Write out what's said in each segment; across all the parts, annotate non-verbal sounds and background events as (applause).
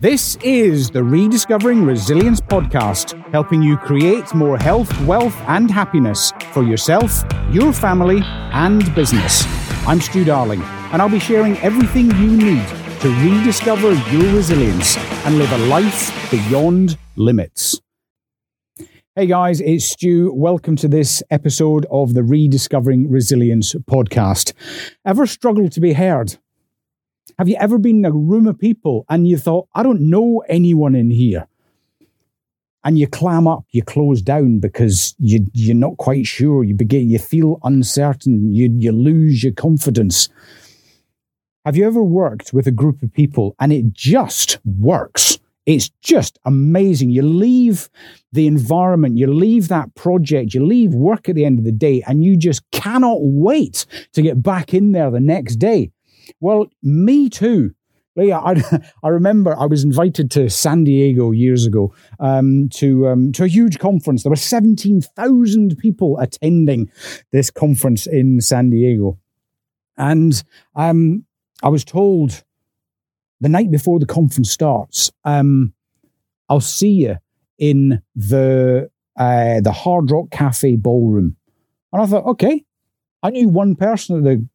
This is the Rediscovering Resilience podcast, helping you create more health, wealth, and happiness for yourself, your family, and business. I'm Stew Darling, and I'll be sharing everything you need to rediscover your resilience and live a life beyond limits. Hey guys, it's Stew. Welcome to this episode of the Rediscovering Resilience podcast. Ever struggled to be heard? Have you ever been in a room of people and you thought, I don't know anyone in here? And you clam up, you close down because you, you're not quite sure. You begin, you feel uncertain, you, you lose your confidence. Have you ever worked with a group of people and it just works? It's just amazing. You leave the environment, you leave that project, you leave work at the end of the day, and you just cannot wait to get back in there the next day. Well, me too. Yeah, I, (laughs) I remember I was invited to San Diego years ago um, to um, to a huge conference. There were seventeen thousand people attending this conference in San Diego, and um, I was told the night before the conference starts, um, I'll see you in the uh, the Hard Rock Cafe ballroom. And I thought, okay, I knew one person at the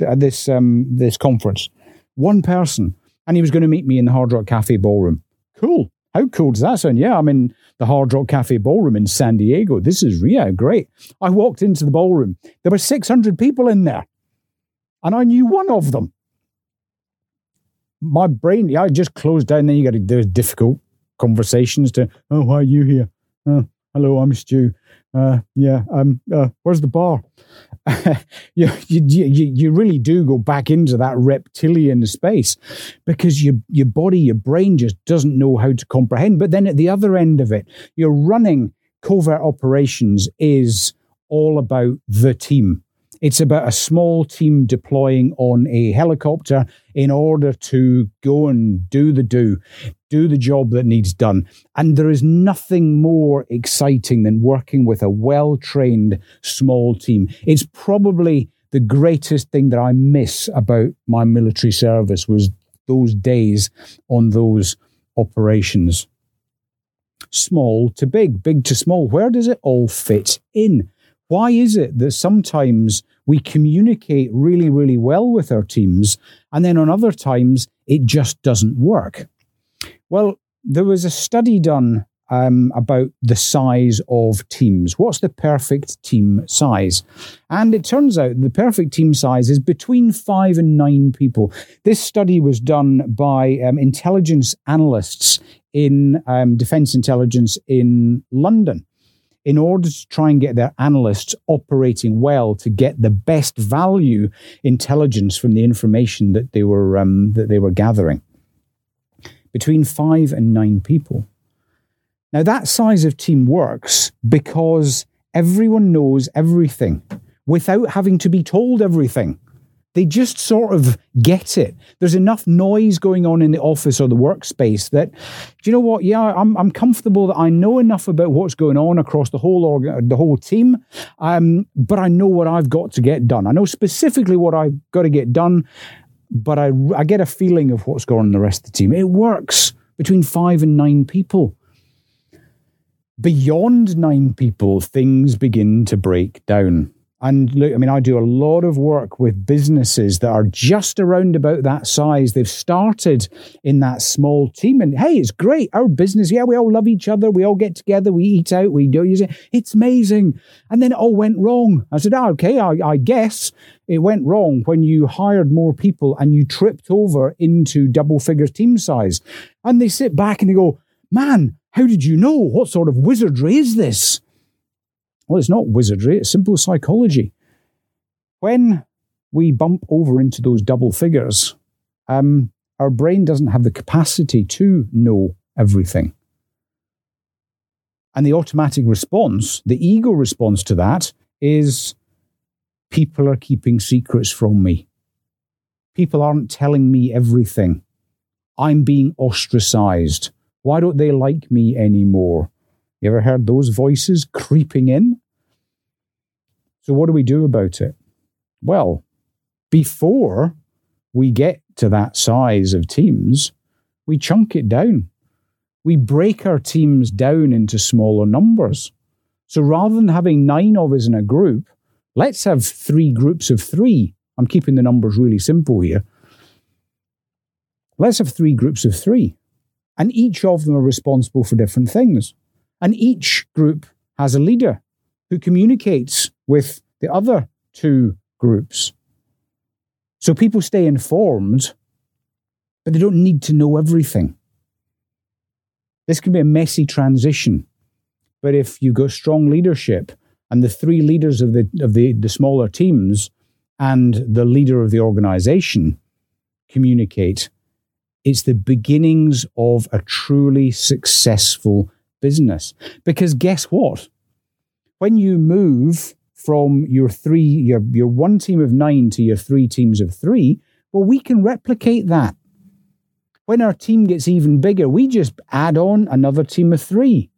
at this um, this conference. One person, and he was going to meet me in the Hard Rock Cafe ballroom. Cool. How cool does that sound? Yeah, I'm in the Hard Rock Cafe ballroom in San Diego. This is yeah great. I walked into the ballroom. There were 600 people in there, and I knew one of them. My brain, yeah, I just closed down. Then you got to do difficult conversations to. Oh, why are you here? Oh, hello, I'm Stew. Uh, yeah, um, uh, where's the bar? (laughs) you, you, you, you really do go back into that reptilian space because your, your body, your brain just doesn't know how to comprehend. But then at the other end of it, you're running covert operations is all about the team. It's about a small team deploying on a helicopter in order to go and do the do, do the job that needs done. And there is nothing more exciting than working with a well trained small team. It's probably the greatest thing that I miss about my military service was those days on those operations. Small to big, big to small. Where does it all fit in? Why is it that sometimes we communicate really, really well with our teams, and then on other times it just doesn't work? Well, there was a study done um, about the size of teams. What's the perfect team size? And it turns out the perfect team size is between five and nine people. This study was done by um, intelligence analysts in um, defense intelligence in London in order to try and get their analysts operating well to get the best value intelligence from the information that they were um, that they were gathering between five and nine people now that size of team works because everyone knows everything without having to be told everything they just sort of get it. There's enough noise going on in the office or the workspace that, do you know what? Yeah, I'm, I'm comfortable that I know enough about what's going on across the whole org- the whole team, um, but I know what I've got to get done. I know specifically what I've got to get done, but I, I get a feeling of what's going on in the rest of the team. It works between five and nine people. Beyond nine people, things begin to break down. And look, I mean, I do a lot of work with businesses that are just around about that size. They've started in that small team, and hey, it's great. Our business, yeah, we all love each other. We all get together. We eat out. We do. You say it's amazing, and then it all went wrong. I said, oh, okay, I, I guess it went wrong when you hired more people and you tripped over into double figure team size. And they sit back and they go, man, how did you know? What sort of wizardry is this? Well, it's not wizardry, it's simple psychology. When we bump over into those double figures, um, our brain doesn't have the capacity to know everything. And the automatic response, the ego response to that, is people are keeping secrets from me. People aren't telling me everything. I'm being ostracized. Why don't they like me anymore? You ever heard those voices creeping in? So, what do we do about it? Well, before we get to that size of teams, we chunk it down. We break our teams down into smaller numbers. So rather than having nine of us in a group, let's have three groups of three. I'm keeping the numbers really simple here. Let's have three groups of three. And each of them are responsible for different things. And each group has a leader who communicates with the other two groups. So people stay informed, but they don't need to know everything. This can be a messy transition. But if you've got strong leadership and the three leaders of the, of the, the smaller teams and the leader of the organization communicate, it's the beginnings of a truly successful business. Because guess what? When you move from your three, your, your one team of nine to your three teams of three, well, we can replicate that. When our team gets even bigger, we just add on another team of three.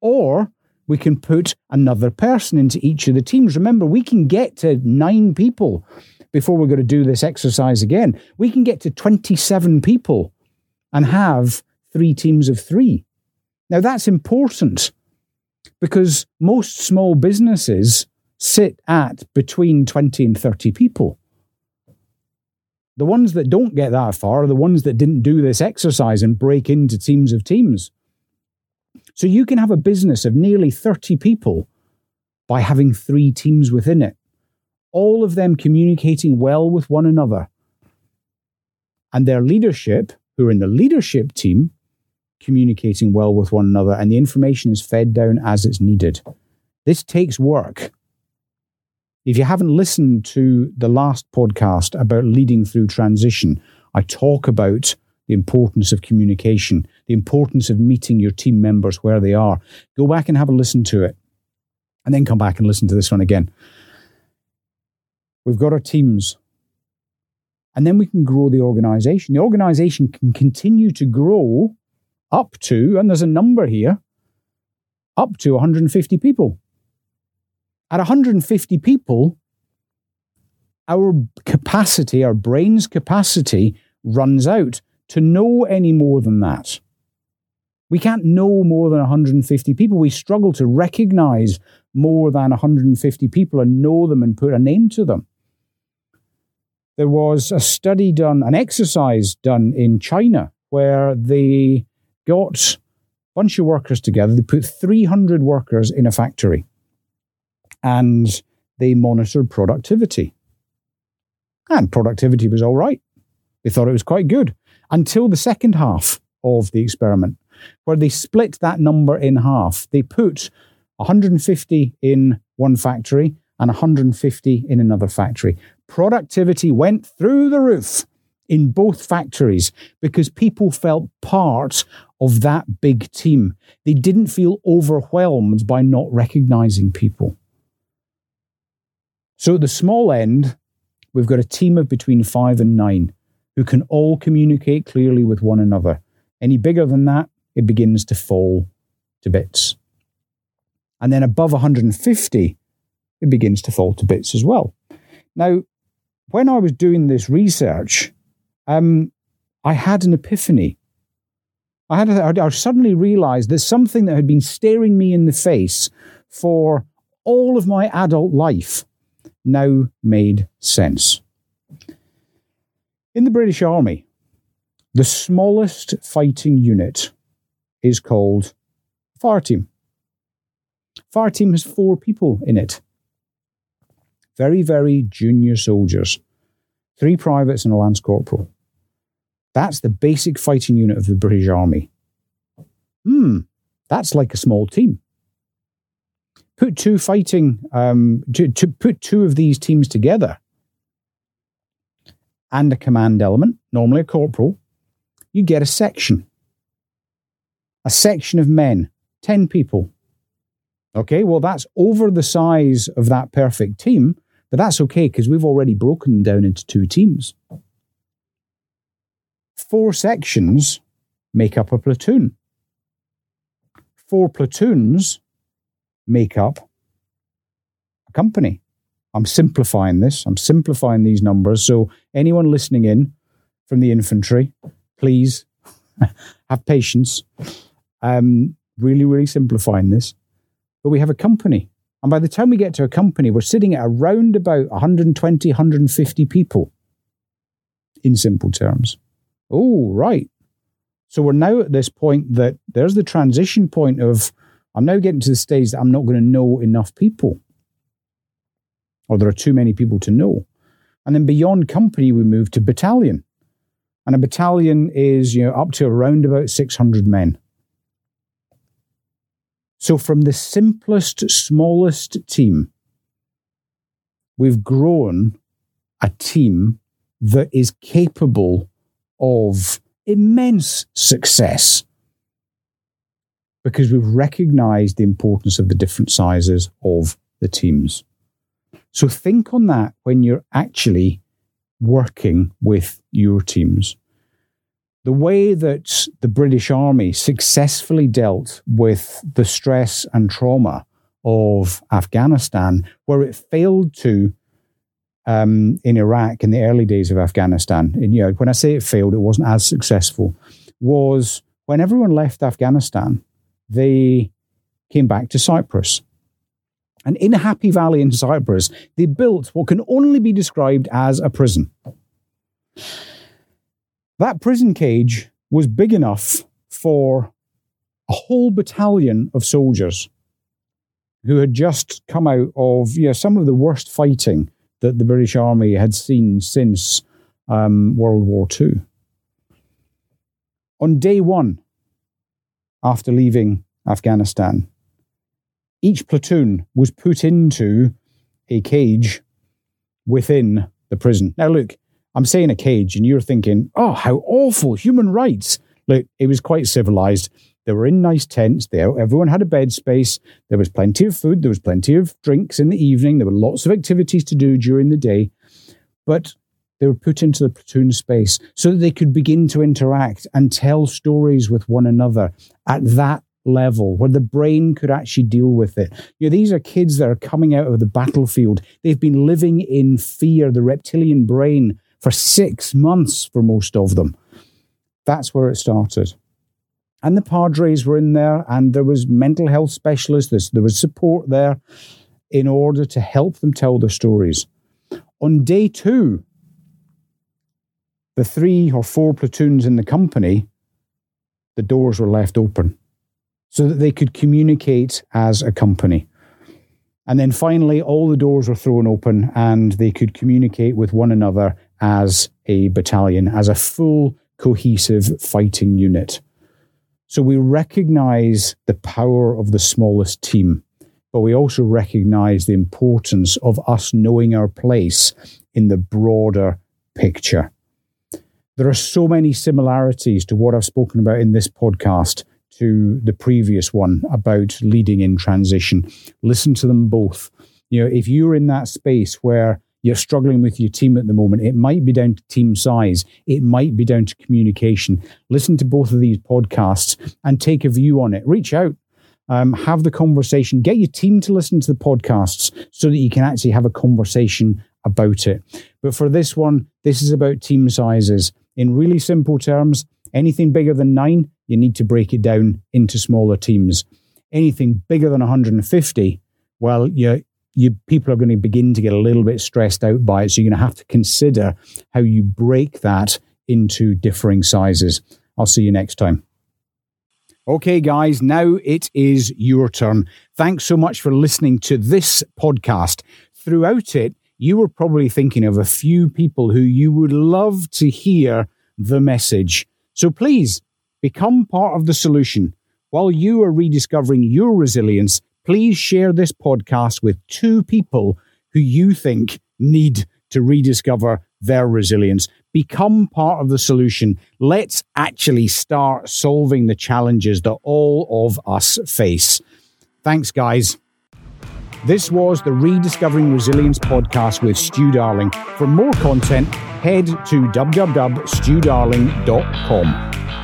Or we can put another person into each of the teams. Remember, we can get to nine people before we're going to do this exercise again. We can get to 27 people and have three teams of three. Now, that's important because most small businesses sit at between 20 and 30 people. The ones that don't get that far are the ones that didn't do this exercise and break into teams of teams. So you can have a business of nearly 30 people by having three teams within it, all of them communicating well with one another. And their leadership, who are in the leadership team, communicating well with one another, and the information is fed down as it's needed. This takes work. If you haven't listened to the last podcast about leading through transition, I talk about the importance of communication, the importance of meeting your team members where they are. Go back and have a listen to it, and then come back and listen to this one again. We've got our teams, and then we can grow the organization. The organization can continue to grow up to, and there's a number here, up to 150 people. At 150 people, our capacity, our brain's capacity runs out to know any more than that. We can't know more than 150 people. We struggle to recognize more than 150 people and know them and put a name to them. There was a study done, an exercise done in China where they got a bunch of workers together. They put 300 workers in a factory and they monitored productivity. And productivity was all right. They thought it was quite good until the second half of the experiment, where they split that number in half. They put 150 in one factory and 150 in another factory. Productivity went through the roof in both factories because people felt part of that big team. They didn't feel overwhelmed by not recognizing people. So at the small end, we've got a team of between five and nine who can all communicate clearly with one another. Any bigger than that, it begins to fall to bits. And then above 150, it begins to fall to bits as well. Now, when I was doing this research, um, I had an epiphany. I had a, I suddenly realized there's something that had been staring me in the face for all of my adult life now made sense. In the British Army, the smallest fighting unit is called Fire Team. Fire Team has four people in it. Very, very junior soldiers, three privates and a lance corporal. That's the basic fighting unit of the British Army. Hmm, that's like a small team put two fighting, um, to, to put two of these teams together and a command element, normally a corporal, you get a section. A section of men, 10 people. Okay, well, that's over the size of that perfect team, but that's okay because we've already broken them down into two teams. Four sections make up a platoon. Four platoons make up a company. I'm simplifying this. I'm simplifying these numbers. So, anyone listening in from the infantry, please (laughs) have patience. Um, really, really simplifying this. But we have a company. And by the time we get to a company, we're sitting at around about 120, 150 people in simple terms. Oh, right. So we're now at this point that there's the transition point of I'm now getting to the stage that I'm not going to know enough people, or there are too many people to know. And then beyond company, we move to battalion. And a battalion is you know up to around about 600 men. So from the simplest, smallest team, we've grown a team that is capable of immense success because we've recognized the importance of the different sizes of the teams. So think on that when you're actually working with your teams. The way that the British Army successfully dealt with the stress and trauma of Afghanistan, where it failed to um, in Iraq in the early days of Afghanistan. And, you know, when I say it failed, it wasn't as successful. Was when everyone left Afghanistan, they came back to Cyprus. And in Happy Valley in Cyprus, they built what can only be described as a prison. That prison cage was big enough for a whole battalion of soldiers who had just come out of you know, some of the worst fighting that the British Army had seen since um, World War II. On day one, after leaving Afghanistan, each platoon was put into a cage within the prison. Now, look, I'm saying a cage, and you're thinking, oh, how awful, human rights. Look, it was quite civilized. They were in nice tents. They, everyone had a bed space. There was plenty of food. There was plenty of drinks in the evening. There were lots of activities to do during the day. But they were put into the platoon space so that they could begin to interact and tell stories with one another at that level where the brain could actually deal with it. You know, these are kids that are coming out of the battlefield. They've been living in fear, the reptilian brain, for six months for most of them. That's where it started. And the Padres were in there, and there was mental health specialists, there was support there in order to help them tell their stories. On day two, the three or four platoons in the company, the doors were left open so that they could communicate as a company. And then finally, all the doors were thrown open and they could communicate with one another as a battalion, as a full cohesive fighting unit. So we recognize the power of the smallest team, but we also recognize the importance of us knowing our place in the broader picture. There are so many similarities to what I've spoken about in this podcast to the previous one about leading in transition. Listen to them both. You know, if you're in that space where you're struggling with your team at the moment, it might be down to team size, it might be down to communication. Listen to both of these podcasts and take a view on it. Reach out. Um, have the conversation. Get your team to listen to the podcasts so that you can actually have a conversation about it. But for this one, this is about team sizes. In really simple terms, anything bigger than nine, you need to break it down into smaller teams. Anything bigger than 150, well, you you people are going to begin to get a little bit stressed out by it. So you're going to have to consider how you break that into differing sizes. I'll see you next time. Okay, guys, now it is your turn. Thanks so much for listening to this podcast. Throughout it, you were probably thinking of a few people who you would love to hear the message. So please Become part of the solution. While you are rediscovering your resilience, please share this podcast with two people who you think need to rediscover their resilience. Become part of the solution. Let's actually start solving the challenges that all of us face. Thanks, guys. This was the Rediscovering Resilience podcast with Stew Darling. For more content, head to www.stewdarling.com.